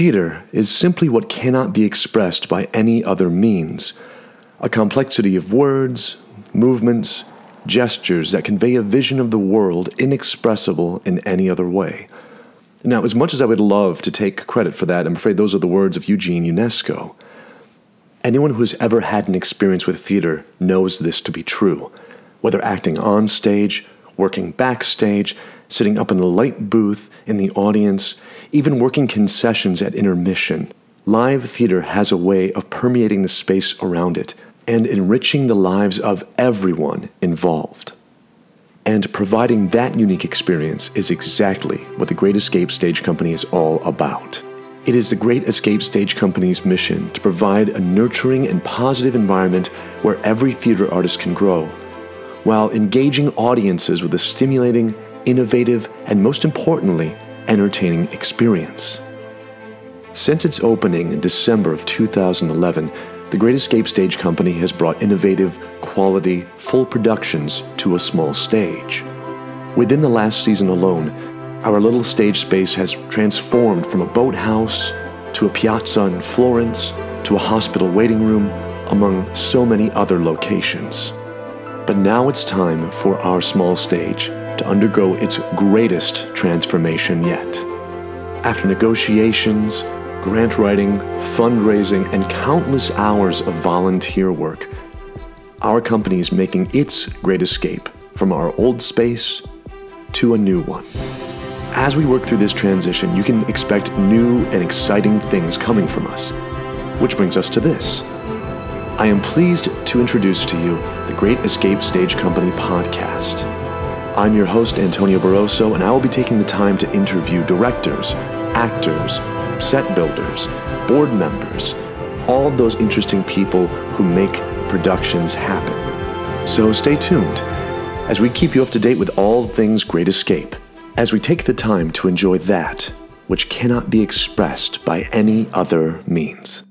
theater is simply what cannot be expressed by any other means a complexity of words, movements, gestures that convey a vision of the world inexpressible in any other way. Now, as much as I would love to take credit for that, I'm afraid those are the words of Eugene Ionesco. Anyone who has ever had an experience with theater knows this to be true, whether acting on stage, working backstage, sitting up in the light booth, in the audience, even working concessions at intermission. Live theater has a way of permeating the space around it and enriching the lives of everyone involved. And providing that unique experience is exactly what the Great Escape Stage Company is all about. It is the Great Escape Stage Company's mission to provide a nurturing and positive environment where every theater artist can grow, while engaging audiences with a stimulating, innovative, and most importantly, entertaining experience. Since its opening in December of 2011, the Great Escape Stage Company has brought innovative, quality, full productions to a small stage. Within the last season alone, our little stage space has transformed from a boathouse to a piazza in Florence to a hospital waiting room, among so many other locations. But now it's time for our small stage to undergo its greatest transformation yet. After negotiations, grant writing, fundraising, and countless hours of volunteer work, our company is making its great escape from our old space to a new one. As we work through this transition, you can expect new and exciting things coming from us. Which brings us to this. I am pleased to introduce to you the Great Escape Stage Company podcast. I'm your host, Antonio Barroso, and I will be taking the time to interview directors, actors, set builders, board members, all those interesting people who make productions happen. So stay tuned as we keep you up to date with all things Great Escape, as we take the time to enjoy that which cannot be expressed by any other means.